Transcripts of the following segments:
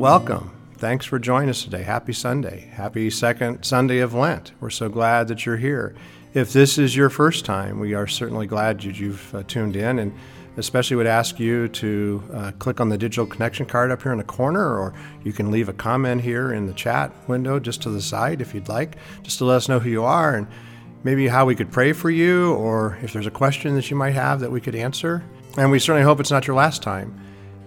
welcome. Thanks for joining us today. Happy Sunday. Happy second Sunday of Lent. We're so glad that you're here. If this is your first time, we are certainly glad that you've uh, tuned in and especially would ask you to uh, click on the digital connection card up here in the corner, or you can leave a comment here in the chat window just to the side if you'd like, just to let us know who you are and maybe how we could pray for you, or if there's a question that you might have that we could answer. And we certainly hope it's not your last time.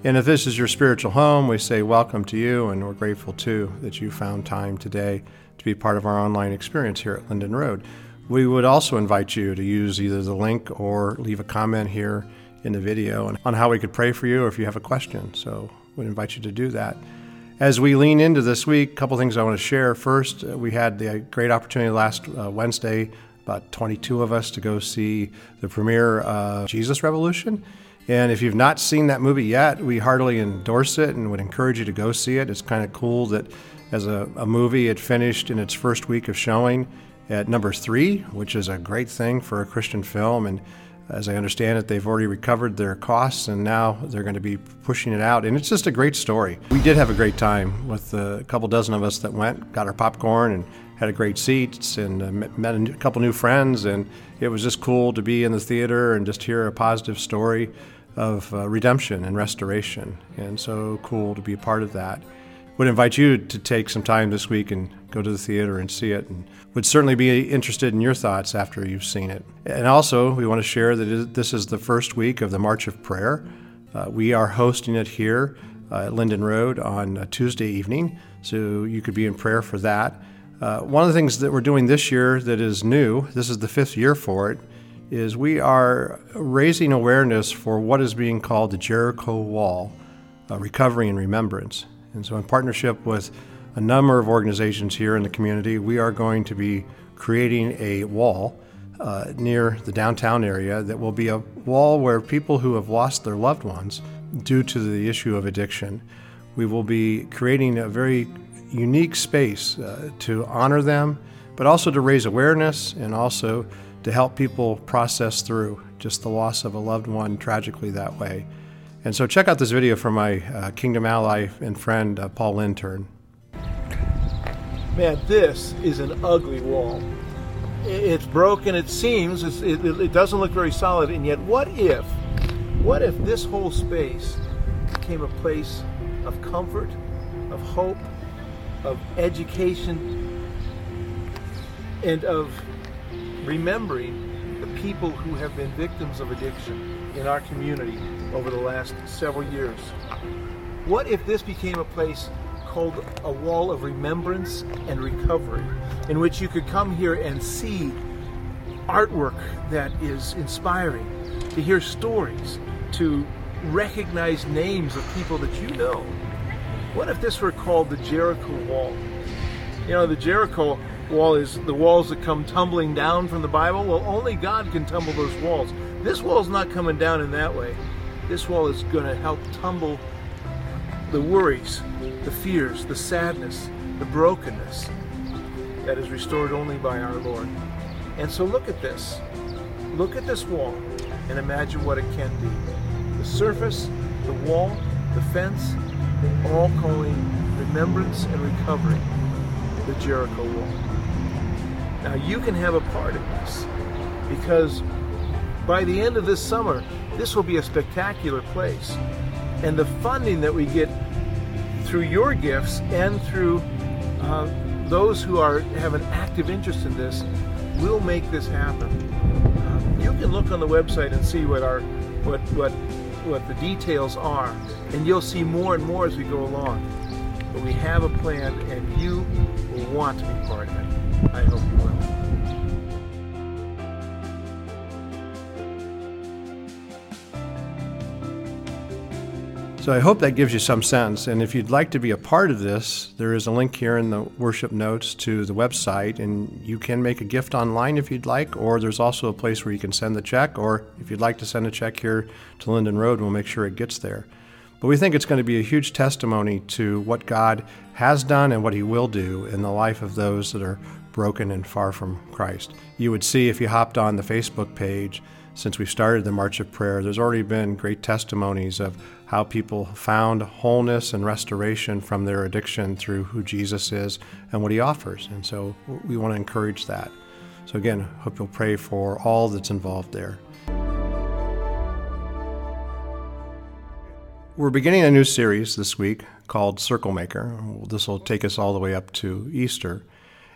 And if this is your spiritual home, we say welcome to you, and we're grateful too that you found time today to be part of our online experience here at Linden Road. We would also invite you to use either the link or leave a comment here in the video on how we could pray for you or if you have a question. So we'd invite you to do that. As we lean into this week, a couple things I want to share. First, uh, we had the great opportunity last uh, Wednesday, about 22 of us, to go see the premiere of Jesus Revolution. And if you've not seen that movie yet, we heartily endorse it and would encourage you to go see it. It's kind of cool that as a, a movie, it finished in its first week of showing at number three, which is a great thing for a Christian film. And as I understand it, they've already recovered their costs and now they're going to be pushing it out. And it's just a great story. We did have a great time with a couple dozen of us that went, got our popcorn and had a great seats and uh, met a couple new friends. And it was just cool to be in the theater and just hear a positive story of uh, redemption and restoration. And so cool to be a part of that would invite you to take some time this week and go to the theater and see it and would certainly be interested in your thoughts after you've seen it. And also, we want to share that this is the first week of the March of Prayer. Uh, we are hosting it here uh, at Linden Road on Tuesday evening, so you could be in prayer for that. Uh, one of the things that we're doing this year that is new, this is the fifth year for it, is we are raising awareness for what is being called the Jericho Wall, uh, Recovery and Remembrance. And so, in partnership with a number of organizations here in the community, we are going to be creating a wall uh, near the downtown area that will be a wall where people who have lost their loved ones due to the issue of addiction, we will be creating a very unique space uh, to honor them, but also to raise awareness and also to help people process through just the loss of a loved one tragically that way. And so check out this video from my uh, Kingdom ally and friend, uh, Paul Lintern. Man, this is an ugly wall. It's broken, it seems, it, it doesn't look very solid, and yet what if, what if this whole space became a place of comfort, of hope, of education, and of remembering the people who have been victims of addiction in our community over the last several years. What if this became a place called a wall of remembrance and recovery, in which you could come here and see artwork that is inspiring, to hear stories, to recognize names of people that you know? What if this were called the Jericho Wall? You know, the Jericho wall is the walls that come tumbling down from the Bible. Well, only God can tumble those walls. This wall's not coming down in that way. This wall is going to help tumble the worries, the fears, the sadness, the brokenness that is restored only by our Lord. And so look at this. Look at this wall and imagine what it can be. The surface, the wall, the fence, all calling remembrance and recovery the Jericho wall. Now you can have a part in this because by the end of this summer, this will be a spectacular place. And the funding that we get through your gifts and through uh, those who are have an active interest in this will make this happen. Uh, you can look on the website and see what our what what what the details are, and you'll see more and more as we go along. But we have a plan, and you will want to be part of it. I hope you will. So I hope that gives you some sense. And if you'd like to be a part of this, there is a link here in the worship notes to the website, and you can make a gift online if you'd like, or there's also a place where you can send the check, or if you'd like to send a check here to Linden Road, we'll make sure it gets there. But we think it's going to be a huge testimony to what God has done and what He will do in the life of those that are broken and far from Christ. You would see if you hopped on the Facebook page since we started the March of Prayer. There's already been great testimonies of how people found wholeness and restoration from their addiction through who Jesus is and what he offers. And so we want to encourage that. So, again, hope you'll pray for all that's involved there. We're beginning a new series this week called Circle Maker. This will take us all the way up to Easter.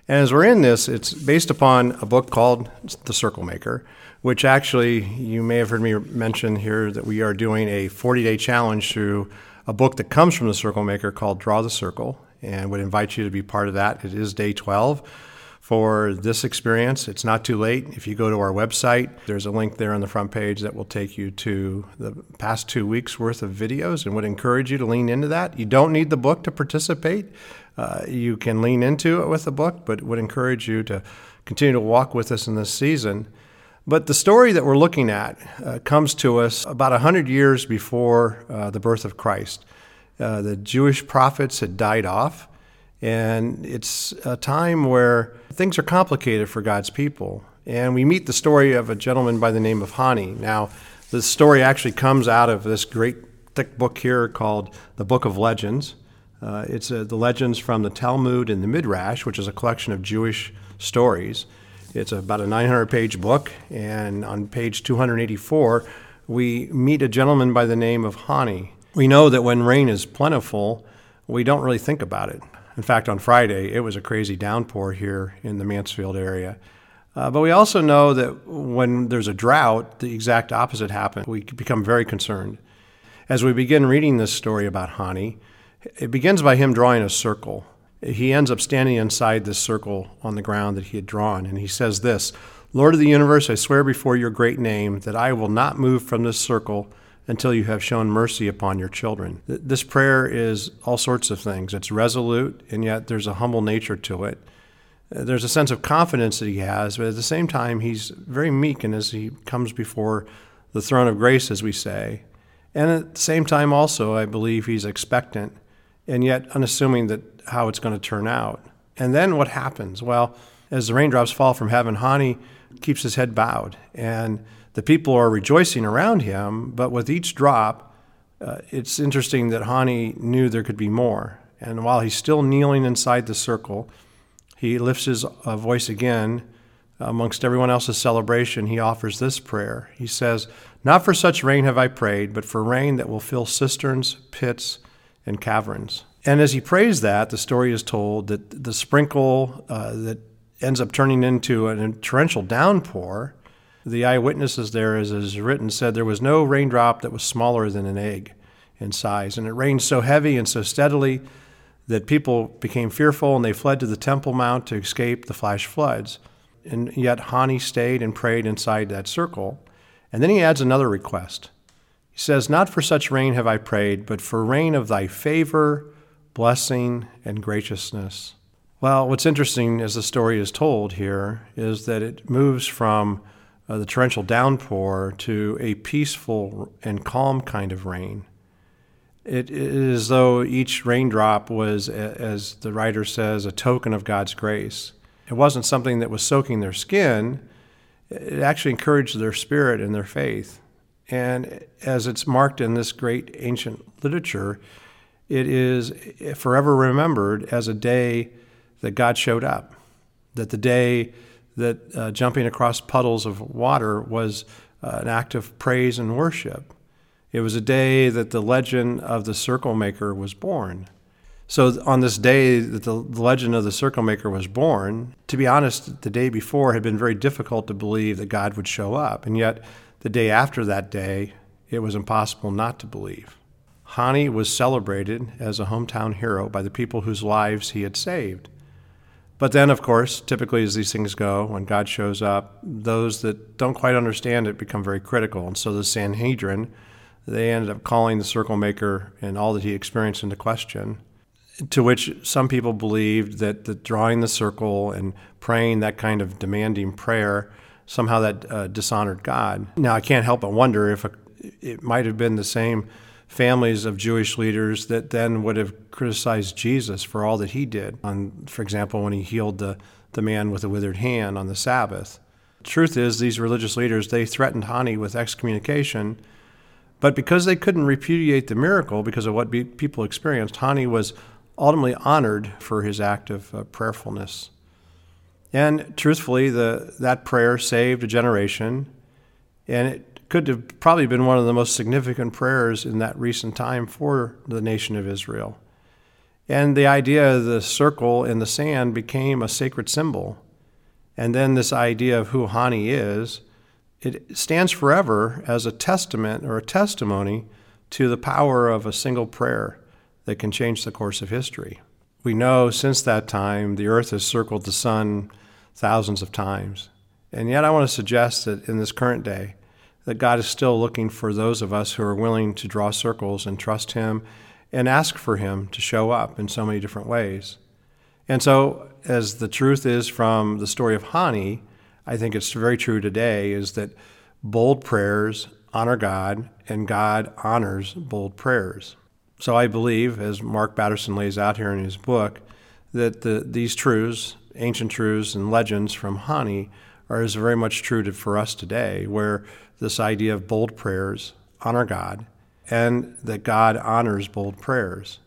And as we're in this, it's based upon a book called The Circle Maker, which actually you may have heard me mention here that we are doing a 40 day challenge through a book that comes from The Circle Maker called Draw the Circle, and would invite you to be part of that. It is day 12 for this experience. It's not too late. If you go to our website, there's a link there on the front page that will take you to the past two weeks worth of videos and would encourage you to lean into that. You don't need the book to participate. Uh, you can lean into it with the book, but would encourage you to continue to walk with us in this season. But the story that we're looking at uh, comes to us about 100 years before uh, the birth of Christ. Uh, the Jewish prophets had died off and it's a time where things are complicated for God's people. And we meet the story of a gentleman by the name of Hani. Now, the story actually comes out of this great thick book here called the Book of Legends. Uh, it's uh, the legends from the Talmud and the Midrash, which is a collection of Jewish stories. It's about a 900 page book, and on page 284, we meet a gentleman by the name of Hani. We know that when rain is plentiful, we don't really think about it. In fact, on Friday, it was a crazy downpour here in the Mansfield area. Uh, but we also know that when there's a drought, the exact opposite happens. We become very concerned. As we begin reading this story about Hani, it begins by him drawing a circle. He ends up standing inside this circle on the ground that he had drawn, and he says this Lord of the universe, I swear before your great name that I will not move from this circle until you have shown mercy upon your children. This prayer is all sorts of things. It's resolute, and yet there's a humble nature to it. Uh, there's a sense of confidence that he has, but at the same time, he's very meek and as he comes before the throne of grace, as we say. And at the same time, also, I believe he's expectant and yet unassuming that how it's going to turn out. And then what happens? Well, as the raindrops fall from heaven, Hani keeps his head bowed and the people are rejoicing around him, but with each drop, uh, it's interesting that Hani knew there could be more. And while he's still kneeling inside the circle, he lifts his uh, voice again. Amongst everyone else's celebration, he offers this prayer. He says, Not for such rain have I prayed, but for rain that will fill cisterns, pits, and caverns. And as he prays that, the story is told that the sprinkle uh, that ends up turning into a torrential downpour the eyewitnesses there, as is written, said there was no raindrop that was smaller than an egg in size. And it rained so heavy and so steadily that people became fearful and they fled to the Temple Mount to escape the flash floods. And yet Hani stayed and prayed inside that circle. And then he adds another request. He says, Not for such rain have I prayed, but for rain of thy favor, blessing, and graciousness. Well, what's interesting as the story is told here is that it moves from uh, the torrential downpour to a peaceful and calm kind of rain. It is as though each raindrop was, as the writer says, a token of God's grace. It wasn't something that was soaking their skin, it actually encouraged their spirit and their faith. And as it's marked in this great ancient literature, it is forever remembered as a day that God showed up, that the day that uh, jumping across puddles of water was uh, an act of praise and worship. It was a day that the legend of the circle maker was born. So, on this day that the legend of the circle maker was born, to be honest, the day before had been very difficult to believe that God would show up. And yet, the day after that day, it was impossible not to believe. Hani was celebrated as a hometown hero by the people whose lives he had saved. But then, of course, typically as these things go, when God shows up, those that don't quite understand it become very critical. And so the Sanhedrin, they ended up calling the circle maker and all that he experienced into question. To which some people believed that the drawing the circle and praying that kind of demanding prayer somehow that uh, dishonored God. Now I can't help but wonder if a, it might have been the same families of Jewish leaders that then would have criticized Jesus for all that he did. On, for example, when he healed the, the man with a withered hand on the Sabbath. truth is, these religious leaders, they threatened Hani with excommunication. But because they couldn't repudiate the miracle because of what be- people experienced, Hani was ultimately honored for his act of uh, prayerfulness. And truthfully, the, that prayer saved a generation, and it could have probably been one of the most significant prayers in that recent time for the nation of Israel. And the idea of the circle in the sand became a sacred symbol. And then this idea of who Hani is, it stands forever as a testament or a testimony to the power of a single prayer that can change the course of history. We know since that time the earth has circled the sun thousands of times. And yet I want to suggest that in this current day, that God is still looking for those of us who are willing to draw circles and trust Him and ask for Him to show up in so many different ways. And so, as the truth is from the story of Hani, I think it's very true today is that bold prayers honor God and God honors bold prayers. So I believe, as Mark Batterson lays out here in his book, that the, these truths, ancient truths and legends from Hani, are as very much true to, for us today, where this idea of bold prayers honor God and that God honors bold prayers.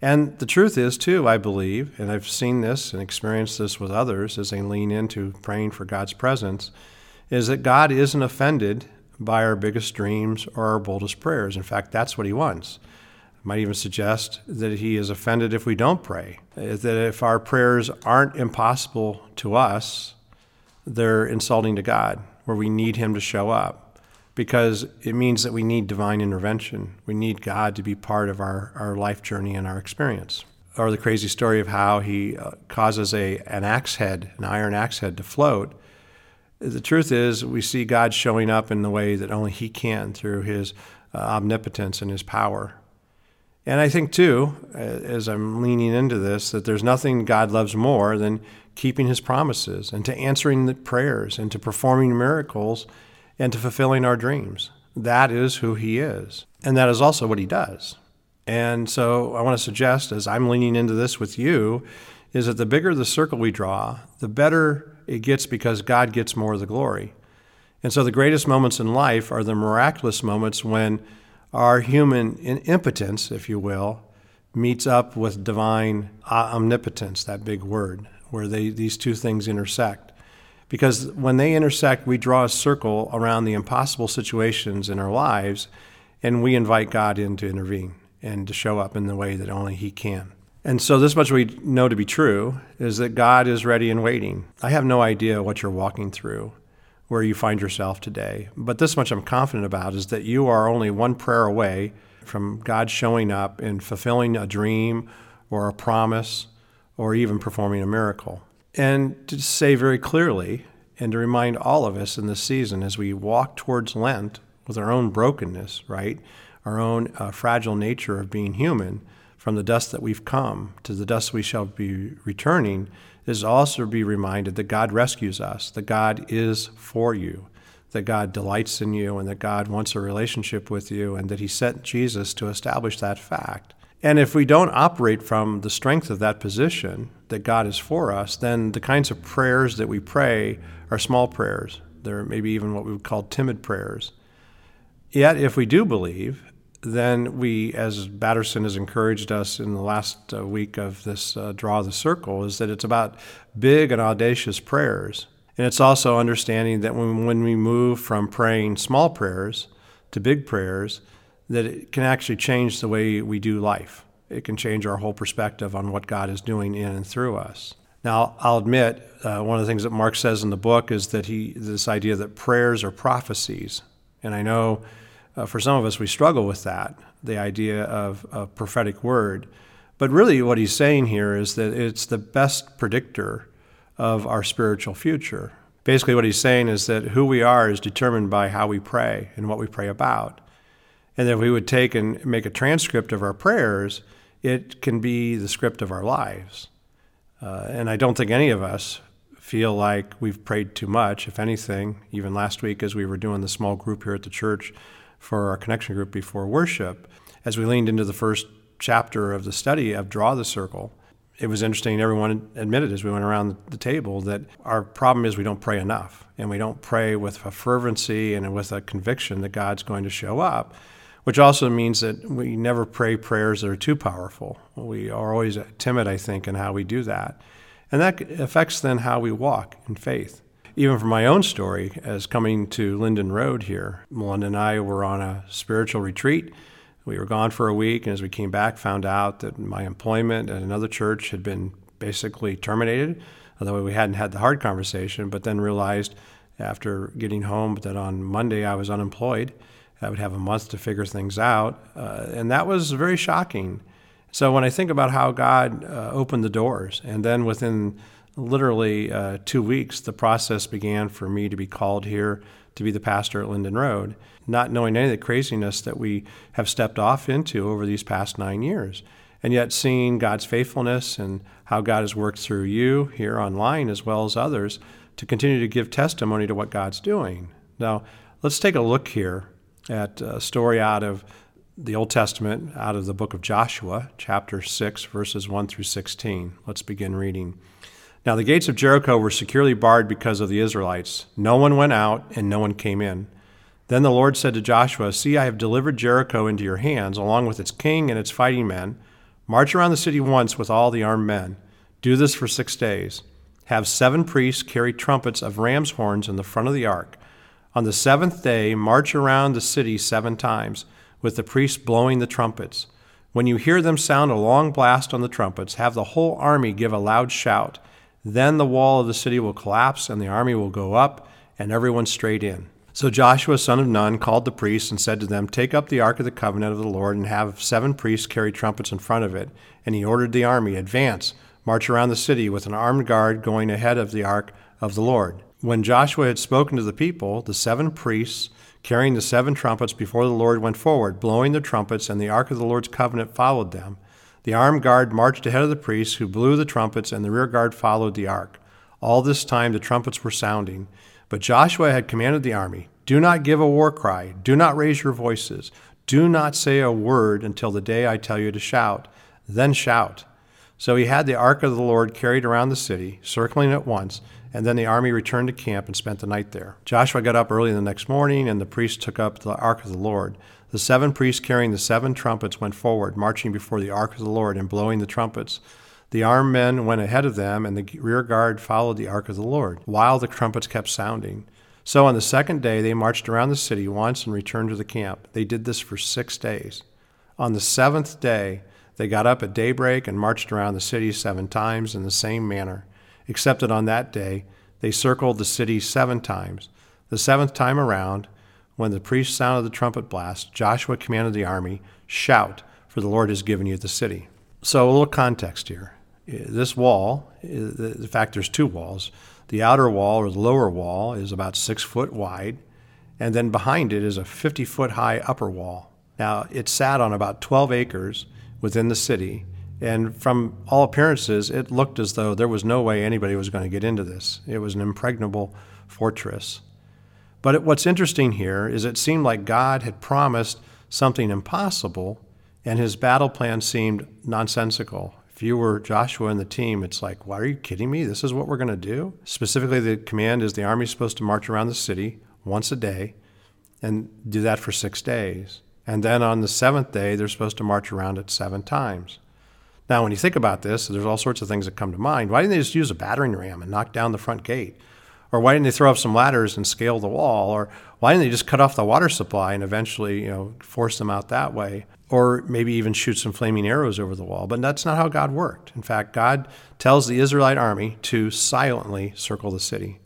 And the truth is, too, I believe, and I've seen this and experienced this with others as they lean into praying for God's presence, is that God isn't offended by our biggest dreams or our boldest prayers. In fact, that's what He wants. I might even suggest that He is offended if we don't pray, that if our prayers aren't impossible to us, they're insulting to God where we need Him to show up because it means that we need divine intervention. We need God to be part of our, our life journey and our experience. Or the crazy story of how He uh, causes a, an axe head, an iron axe head, to float. The truth is, we see God showing up in the way that only He can through His uh, omnipotence and His power. And I think, too, as I'm leaning into this, that there's nothing God loves more than keeping his promises and to answering the prayers and to performing miracles and to fulfilling our dreams. That is who he is. And that is also what he does. And so I want to suggest, as I'm leaning into this with you, is that the bigger the circle we draw, the better it gets because God gets more of the glory. And so the greatest moments in life are the miraculous moments when our human impotence, if you will, meets up with divine omnipotence, that big word where they, these two things intersect. Because when they intersect, we draw a circle around the impossible situations in our lives, and we invite God in to intervene and to show up in the way that only He can. And so, this much we know to be true is that God is ready and waiting. I have no idea what you're walking through, where you find yourself today, but this much I'm confident about is that you are only one prayer away from God showing up and fulfilling a dream or a promise or even performing a miracle. And to say very clearly, and to remind all of us in this season as we walk towards Lent with our own brokenness, right? Our own uh, fragile nature of being human, from the dust that we've come to the dust we shall be returning, is also be reminded that God rescues us, that God is for you, that God delights in you, and that God wants a relationship with you, and that He sent Jesus to establish that fact. And if we don't operate from the strength of that position that God is for us, then the kinds of prayers that we pray are small prayers. They're maybe even what we would call timid prayers. Yet, if we do believe, then we, as Batterson has encouraged us in the last uh, week of this uh, Draw the Circle, is that it's about big and audacious prayers. And it's also understanding that when, when we move from praying small prayers to big prayers, that it can actually change the way we do life. It can change our whole perspective on what God is doing in and through us. Now, I'll admit, uh, one of the things that Mark says in the book is that he, this idea that prayers are prophecies. And I know uh, for some of us, we struggle with that, the idea of a prophetic word. But really, what he's saying here is that it's the best predictor of our spiritual future. Basically, what he's saying is that who we are is determined by how we pray and what we pray about. And if we would take and make a transcript of our prayers, it can be the script of our lives. Uh, and I don't think any of us feel like we've prayed too much. If anything, even last week as we were doing the small group here at the church for our connection group before worship, as we leaned into the first chapter of the study of Draw the Circle, it was interesting. Everyone admitted as we went around the table that our problem is we don't pray enough, and we don't pray with a fervency and with a conviction that God's going to show up, which also means that we never pray prayers that are too powerful. We are always timid, I think, in how we do that. And that affects then how we walk in faith. Even from my own story, as coming to Linden Road here, Melinda and I were on a spiritual retreat we were gone for a week, and as we came back, found out that my employment at another church had been basically terminated, although we hadn't had the hard conversation, but then realized after getting home that on Monday I was unemployed. I would have a month to figure things out, uh, and that was very shocking. So when I think about how God uh, opened the doors, and then within literally uh, two weeks, the process began for me to be called here to be the pastor at Linden Road, not knowing any of the craziness that we have stepped off into over these past nine years. And yet, seeing God's faithfulness and how God has worked through you here online as well as others to continue to give testimony to what God's doing. Now, let's take a look here at a story out of the Old Testament, out of the book of Joshua, chapter 6, verses 1 through 16. Let's begin reading. Now the gates of Jericho were securely barred because of the Israelites. No one went out, and no one came in. Then the Lord said to Joshua, See, I have delivered Jericho into your hands, along with its king and its fighting men. March around the city once with all the armed men. Do this for six days. Have seven priests carry trumpets of ram's horns in the front of the ark. On the seventh day, march around the city seven times, with the priests blowing the trumpets. When you hear them sound a long blast on the trumpets, have the whole army give a loud shout. Then the wall of the city will collapse, and the army will go up, and everyone straight in. So Joshua, son of Nun, called the priests and said to them, Take up the ark of the covenant of the Lord, and have seven priests carry trumpets in front of it. And he ordered the army, Advance, march around the city with an armed guard going ahead of the ark of the Lord. When Joshua had spoken to the people, the seven priests, carrying the seven trumpets before the Lord, went forward, blowing the trumpets, and the ark of the Lord's covenant followed them. The armed guard marched ahead of the priests, who blew the trumpets, and the rear guard followed the ark. All this time the trumpets were sounding. But Joshua had commanded the army Do not give a war cry, do not raise your voices, do not say a word until the day I tell you to shout. Then shout. So he had the ark of the Lord carried around the city, circling it once, and then the army returned to camp and spent the night there. Joshua got up early the next morning, and the priests took up the ark of the Lord. The seven priests carrying the seven trumpets went forward, marching before the ark of the Lord and blowing the trumpets. The armed men went ahead of them, and the rear guard followed the ark of the Lord, while the trumpets kept sounding. So on the second day they marched around the city once and returned to the camp. They did this for six days. On the seventh day they got up at daybreak and marched around the city seven times in the same manner, except that on that day they circled the city seven times. The seventh time around, when the priest sounded the trumpet blast, Joshua commanded the army, Shout, for the Lord has given you the city. So, a little context here. This wall, in fact, there's two walls. The outer wall, or the lower wall, is about six foot wide, and then behind it is a 50 foot high upper wall. Now, it sat on about 12 acres within the city, and from all appearances, it looked as though there was no way anybody was going to get into this. It was an impregnable fortress. But what's interesting here is it seemed like God had promised something impossible, and his battle plan seemed nonsensical. If you were Joshua and the team, it's like, why are you kidding me? This is what we're going to do? Specifically, the command is the army is supposed to march around the city once a day and do that for six days. And then on the seventh day, they're supposed to march around it seven times. Now, when you think about this, there's all sorts of things that come to mind. Why didn't they just use a battering ram and knock down the front gate? Or why didn't they throw up some ladders and scale the wall? Or why didn't they just cut off the water supply and eventually, you know, force them out that way? Or maybe even shoot some flaming arrows over the wall. But that's not how God worked. In fact, God tells the Israelite army to silently circle the city.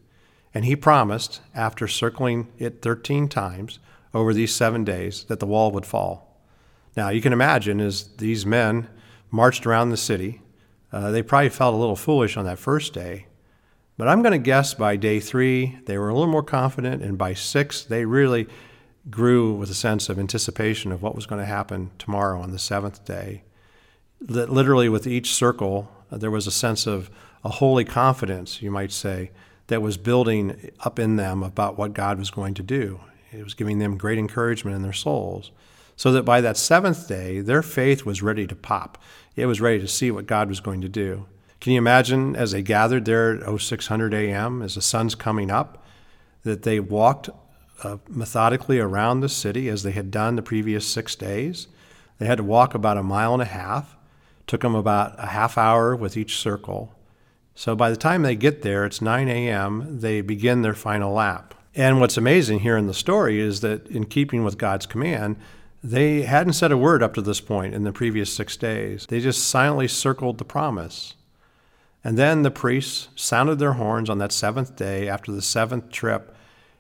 And he promised, after circling it 13 times over these seven days, that the wall would fall. Now, you can imagine as these men marched around the city, uh, they probably felt a little foolish on that first day but I'm going to guess by day three, they were a little more confident, and by six, they really grew with a sense of anticipation of what was going to happen tomorrow on the seventh day. That literally, with each circle, uh, there was a sense of a holy confidence, you might say, that was building up in them about what God was going to do. It was giving them great encouragement in their souls. So that by that seventh day, their faith was ready to pop. It was ready to see what God was going to do. Can you imagine as they gathered there at 0600 a.m., as the sun's coming up, that they walked uh, methodically around the city as they had done the previous six days? They had to walk about a mile and a half. Took them about a half hour with each circle. So by the time they get there, it's 9 a.m., they begin their final lap. And what's amazing here in the story is that, in keeping with God's command, they hadn't said a word up to this point in the previous six days. They just silently circled the promise. And then the priests sounded their horns on that seventh day after the seventh trip,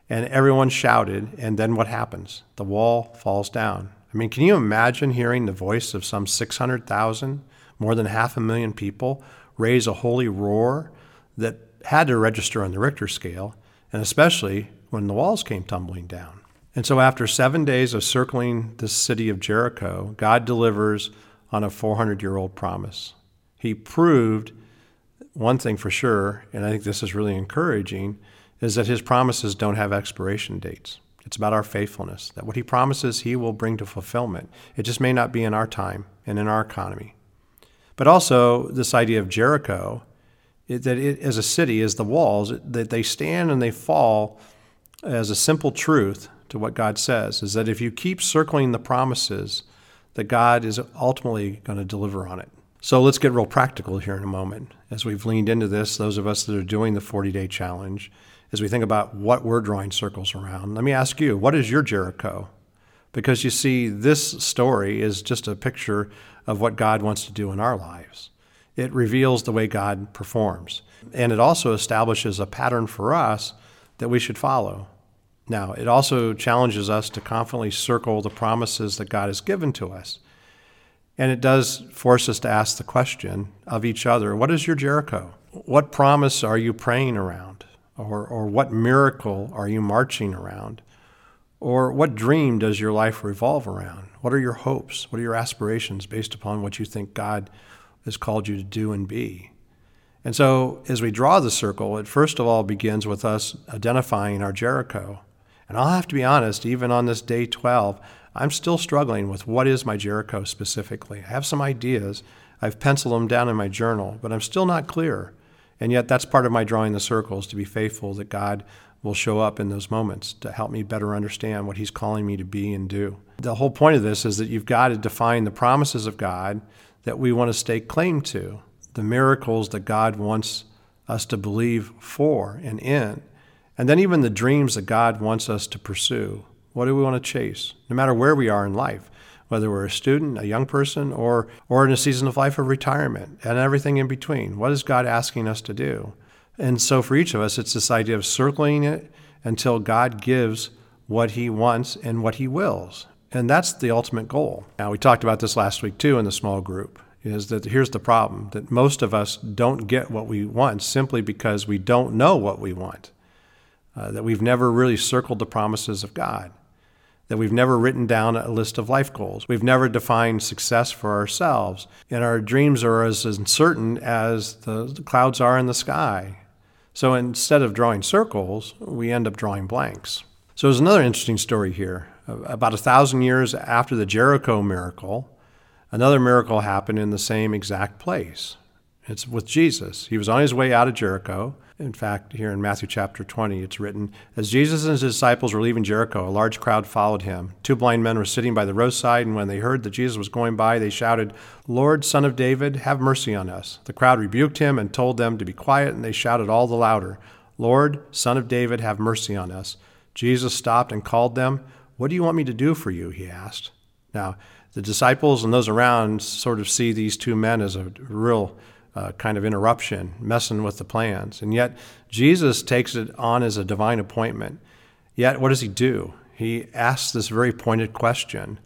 and everyone shouted. And then what happens? The wall falls down. I mean, can you imagine hearing the voice of some 600,000, more than half a million people, raise a holy roar that had to register on the Richter scale, and especially when the walls came tumbling down? And so, after seven days of circling the city of Jericho, God delivers on a 400 year old promise. He proved one thing for sure, and I think this is really encouraging, is that his promises don't have expiration dates. It's about our faithfulness, that what he promises he will bring to fulfillment. It just may not be in our time and in our economy. But also, this idea of Jericho, it, that it, as a city, as the walls, that they stand and they fall as a simple truth to what God says, is that if you keep circling the promises, that God is ultimately going to deliver on it. So let's get real practical here in a moment. As we've leaned into this, those of us that are doing the 40 day challenge, as we think about what we're drawing circles around, let me ask you, what is your Jericho? Because you see, this story is just a picture of what God wants to do in our lives. It reveals the way God performs. And it also establishes a pattern for us that we should follow. Now, it also challenges us to confidently circle the promises that God has given to us. And it does force us to ask the question of each other what is your Jericho? What promise are you praying around? Or, or what miracle are you marching around? Or what dream does your life revolve around? What are your hopes? What are your aspirations based upon what you think God has called you to do and be? And so, as we draw the circle, it first of all begins with us identifying our Jericho. And I'll have to be honest, even on this day 12, I'm still struggling with what is my Jericho specifically. I have some ideas. I've penciled them down in my journal, but I'm still not clear. And yet, that's part of my drawing the circles to be faithful that God will show up in those moments to help me better understand what He's calling me to be and do. The whole point of this is that you've got to define the promises of God that we want to stake claim to, the miracles that God wants us to believe for and in, and then even the dreams that God wants us to pursue. What do we want to chase, no matter where we are in life? Whether we're a student, a young person, or, or in a season of life of retirement, and everything in between. What is God asking us to do? And so for each of us, it's this idea of circling it until God gives what He wants and what He wills. And that's the ultimate goal. Now, we talked about this last week too in the small group. Is that here's the problem that most of us don't get what we want simply because we don't know what we want, uh, that we've never really circled the promises of God that we've never written down a list of life goals. We've never defined success for ourselves. And our dreams are as uncertain as the clouds are in the sky. So instead of drawing circles, we end up drawing blanks. So there's another interesting story here. About a thousand years after the Jericho miracle, another miracle happened in the same exact place. It's with Jesus. He was on his way out of Jericho. In fact, here in Matthew chapter 20, it's written As Jesus and his disciples were leaving Jericho, a large crowd followed him. Two blind men were sitting by the roadside, and when they heard that Jesus was going by, they shouted, Lord, son of David, have mercy on us. The crowd rebuked him and told them to be quiet, and they shouted all the louder, Lord, son of David, have mercy on us. Jesus stopped and called them. What do you want me to do for you? he asked. Now, the disciples and those around sort of see these two men as a real uh, kind of interruption, messing with the plans. And yet, Jesus takes it on as a divine appointment. Yet, what does he do? He asks this very pointed question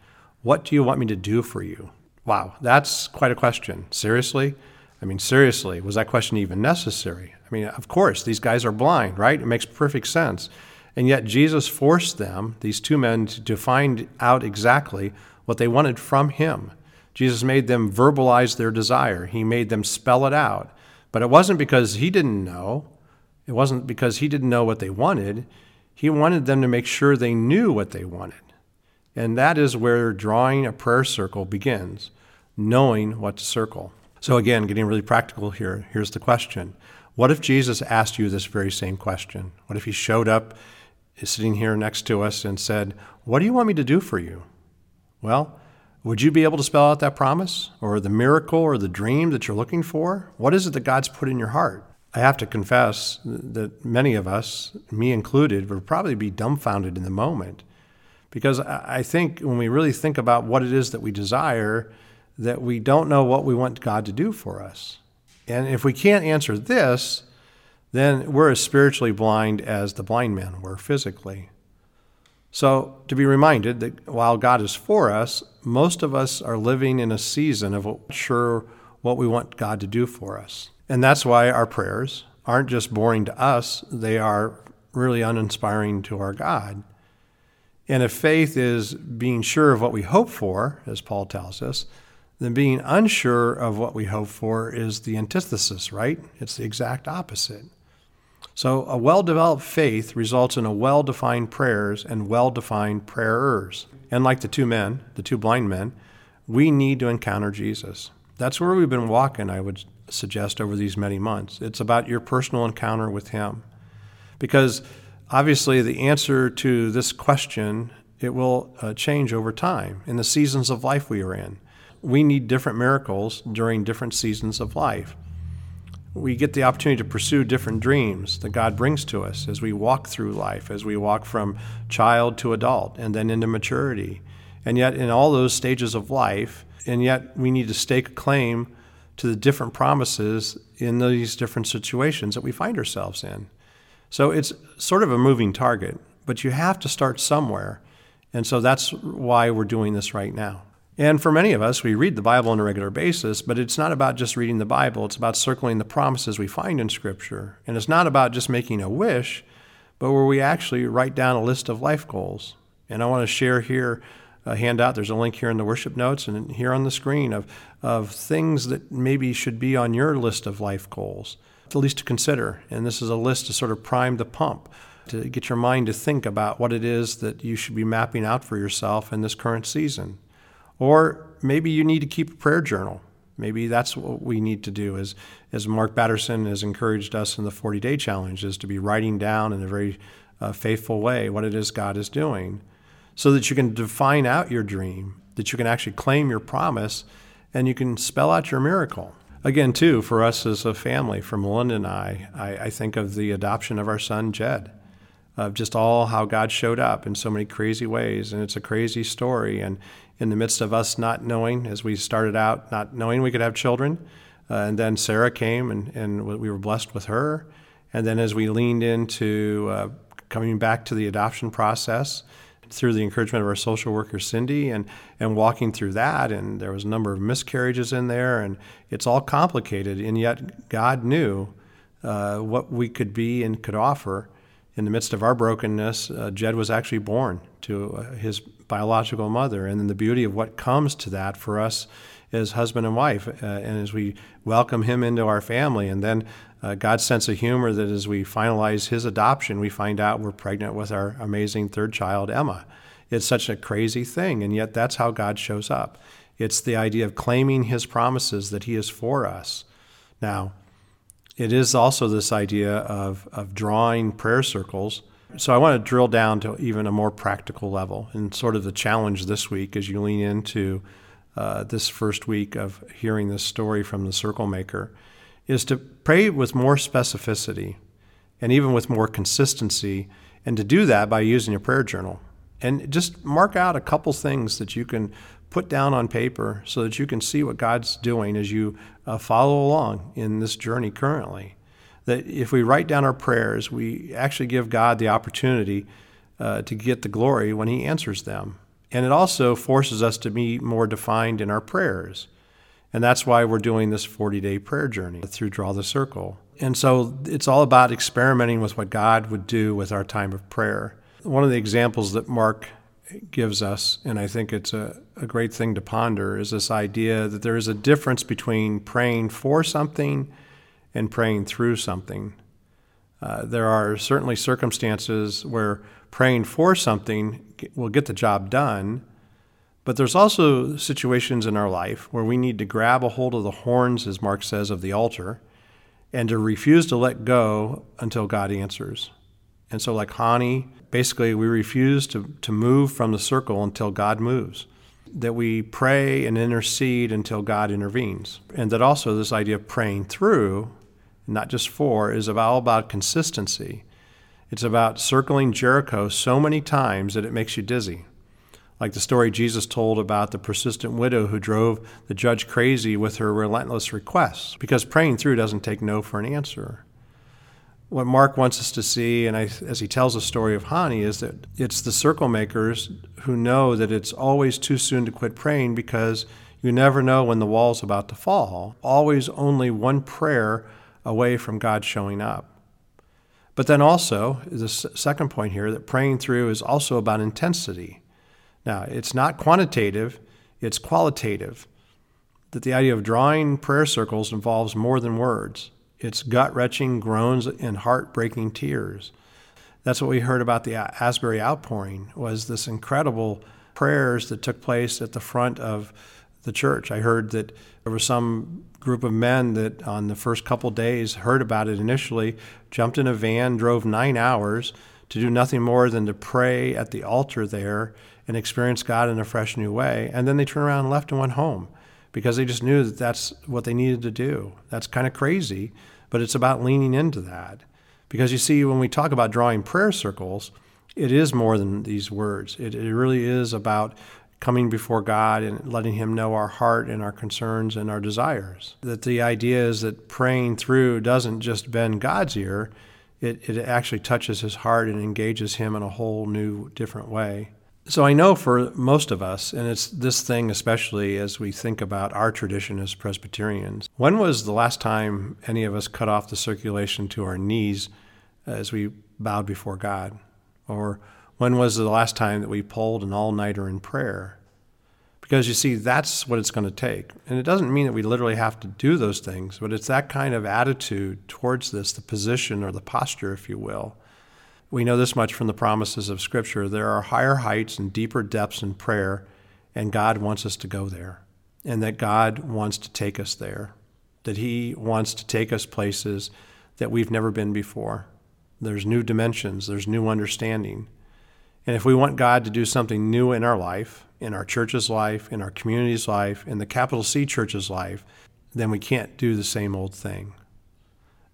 What do you want me to do for you? Wow, that's quite a question. Seriously? I mean, seriously, was that question even necessary? I mean, of course, these guys are blind, right? It makes perfect sense. And yet, Jesus forced them, these two men, to find out exactly what they wanted from him. Jesus made them verbalize their desire, He made them spell it out. But it wasn't because He didn't know, it wasn't because He didn't know what they wanted. He wanted them to make sure they knew what they wanted. And that is where drawing a prayer circle begins, knowing what to circle. So, again, getting really practical here, here's the question What if Jesus asked you this very same question? What if he showed up sitting here next to us and said, What do you want me to do for you? Well, would you be able to spell out that promise or the miracle or the dream that you're looking for? What is it that God's put in your heart? I have to confess that many of us, me included, would probably be dumbfounded in the moment. Because I think when we really think about what it is that we desire, that we don't know what we want God to do for us. And if we can't answer this, then we're as spiritually blind as the blind men were physically. So, to be reminded that while God is for us, most of us are living in a season of sure what we want God to do for us. And that's why our prayers aren't just boring to us, they are really uninspiring to our God. And if faith is being sure of what we hope for, as Paul tells us, then being unsure of what we hope for is the antithesis, right? It's the exact opposite. So, a well developed faith results in a well defined prayers and well defined prayerers. And like the two men, the two blind men, we need to encounter Jesus. That's where we've been walking, I would suggest, over these many months. It's about your personal encounter with Him. Because obviously, the answer to this question it will uh, change over time in the seasons of life we are in. We need different miracles during different seasons of life we get the opportunity to pursue different dreams that God brings to us as we walk through life, as we walk from child to adult and then into maturity. And yet, in all those stages of life, and yet we need to stake a claim to the different promises in these different situations that we find ourselves in. So it's sort of a moving target, but you have to start somewhere. And so that's why we're doing this right now. And for many of us, we read the Bible on a regular basis, but it's not about just reading the Bible. It's about circling the promises we find in Scripture. And it's not about just making a wish, but where we actually write down a list of life goals. And I want to share here a handout. There's a link here in the worship notes and here on the screen of, of things that maybe should be on your list of life goals, at least to consider. And this is a list to sort of prime the pump, to get your mind to think about what it is that you should be mapping out for yourself in this current season. Or maybe you need to keep a prayer journal. Maybe that's what we need to do as, as Mark Batterson has encouraged us in the 40 day challenge is to be writing down in a very uh, faithful way what it is God is doing so that you can define out your dream, that you can actually claim your promise, and you can spell out your miracle. Again, too, for us as a family, for Melinda and I, I, I think of the adoption of our son, Jed of just all how God showed up in so many crazy ways. And it's a crazy story. And in the midst of us not knowing, as we started out, not knowing we could have children, uh, and then Sarah came and, and we were blessed with her. And then as we leaned into uh, coming back to the adoption process, through the encouragement of our social worker Cindy and and walking through that and there was a number of miscarriages in there and it's all complicated and yet God knew uh, what we could be and could offer in the midst of our brokenness, uh, Jed was actually born to uh, his biological mother. And then the beauty of what comes to that for us as husband and wife, uh, and as we welcome him into our family, and then uh, God's sense of humor that as we finalize his adoption, we find out we're pregnant with our amazing third child, Emma. It's such a crazy thing, and yet that's how God shows up. It's the idea of claiming his promises that he is for us. Now, it is also this idea of, of drawing prayer circles. So I want to drill down to even a more practical level. And sort of the challenge this week as you lean into uh, this first week of hearing this story from the circle maker is to pray with more specificity and even with more consistency, and to do that by using a prayer journal. And just mark out a couple things that you can put down on paper so that you can see what God's doing as you uh, follow along in this journey currently. That if we write down our prayers, we actually give God the opportunity uh, to get the glory when He answers them. And it also forces us to be more defined in our prayers. And that's why we're doing this 40 day prayer journey through Draw the Circle. And so it's all about experimenting with what God would do with our time of prayer. One of the examples that Mark gives us, and I think it's a, a great thing to ponder, is this idea that there is a difference between praying for something and praying through something. Uh, there are certainly circumstances where praying for something will get the job done. But there's also situations in our life where we need to grab a hold of the horns, as Mark says, of the altar and to refuse to let go until God answers. And so, like Hani, basically, we refuse to, to move from the circle until God moves. That we pray and intercede until God intervenes. And that also, this idea of praying through, not just for, is all about consistency. It's about circling Jericho so many times that it makes you dizzy. Like the story Jesus told about the persistent widow who drove the judge crazy with her relentless requests, because praying through doesn't take no for an answer what Mark wants us to see, and I, as he tells the story of Honi, is that it's the circle makers who know that it's always too soon to quit praying because you never know when the wall's about to fall. Always only one prayer away from God showing up. But then also, the second point here, that praying through is also about intensity. Now, it's not quantitative, it's qualitative. That the idea of drawing prayer circles involves more than words. It's gut wrenching groans and heartbreaking tears. That's what we heard about the Asbury outpouring was this incredible prayers that took place at the front of the church. I heard that there was some group of men that on the first couple days heard about it initially, jumped in a van, drove nine hours to do nothing more than to pray at the altar there and experience God in a fresh new way. And then they turned around and left and went home because they just knew that that's what they needed to do. That's kind of crazy, but it's about leaning into that. Because you see, when we talk about drawing prayer circles, it is more than these words. It, it really is about coming before God and letting Him know our heart and our concerns and our desires. That the idea is that praying through doesn't just bend God's ear, it, it actually touches His heart and engages Him in a whole new, different way. So I know for most of us, and it's this thing especially as we think about our tradition as Presbyterians, when was the last time any of us cut off the circulation to our knees as we bowed before God? Or when was the last time that we pulled an all nighter in prayer? Because you see, that's what it's going to take. And it doesn't mean that we literally have to do those things, but it's that kind of attitude towards this, the position or the posture, if you will we know this much from the promises of Scripture. There are higher heights and deeper depths in prayer, and God wants us to go there, and that God wants to take us there, that He wants to take us places that we've never been before. There's new dimensions, there's new understanding. And if we want God to do something new in our life, in our church's life, in our community's life, in the capital C church's life, then we can't do the same old thing.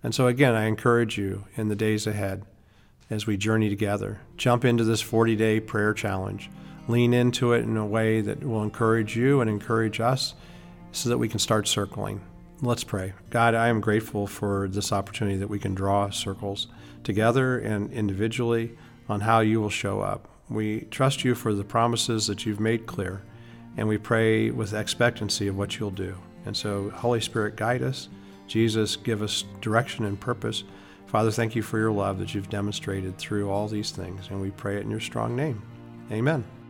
And so, again, I encourage you in the days ahead as we journey together. Jump into this 40 day prayer challenge. Lean into it in a way that will encourage you and encourage us so that we can start circling. Let's pray. God, I am grateful for this opportunity that we can draw circles together and individually on how you will show up. We trust you for the promises that you've made clear, and we pray with expectancy of what you'll do. And so, Holy Spirit, guide us. Jesus, give us direction and purpose. Father, thank you for your love that you've demonstrated through all these things, and we pray it in your strong name. Amen.